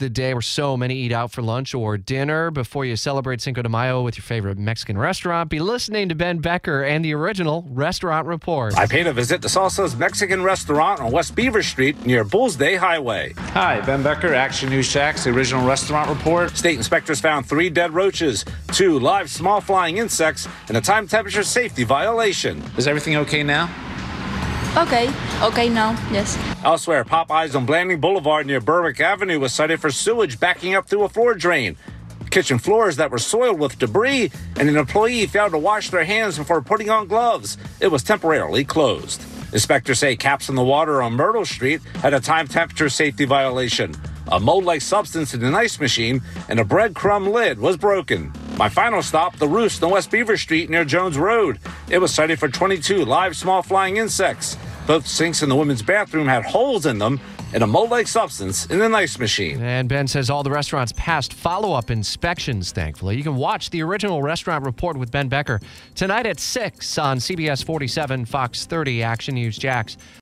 the day where so many eat out for lunch or dinner before you celebrate Cinco de Mayo with your favorite Mexican restaurant, be listening to Ben Becker and the original Restaurant Report. I paid a visit to Salsa's Mexican restaurant on West Beaver Street near Bulls Bay Highway. Hi, Ben Becker, Action News Jax the original restaurant report. State inspectors found three dead roaches, two live small flying insects, and a time temperature safety violation. Is everything okay now? Okay, okay now, yes. Elsewhere, Popeyes on Blanding Boulevard near Berwick Avenue was cited for sewage backing up through a floor drain. Kitchen floors that were soiled with debris, and an employee failed to wash their hands before putting on gloves. It was temporarily closed. Inspectors say caps in the water on Myrtle Street had a time temperature safety violation. A mold like substance in an ice machine and a breadcrumb lid was broken. My final stop, the roost on West Beaver Street near Jones Road. It was cited for 22 live small flying insects. Both sinks in the women's bathroom had holes in them and a mold like substance in an ice machine. And Ben says all the restaurants passed follow up inspections, thankfully. You can watch the original restaurant report with Ben Becker tonight at 6 on CBS 47, Fox 30, Action News Jax.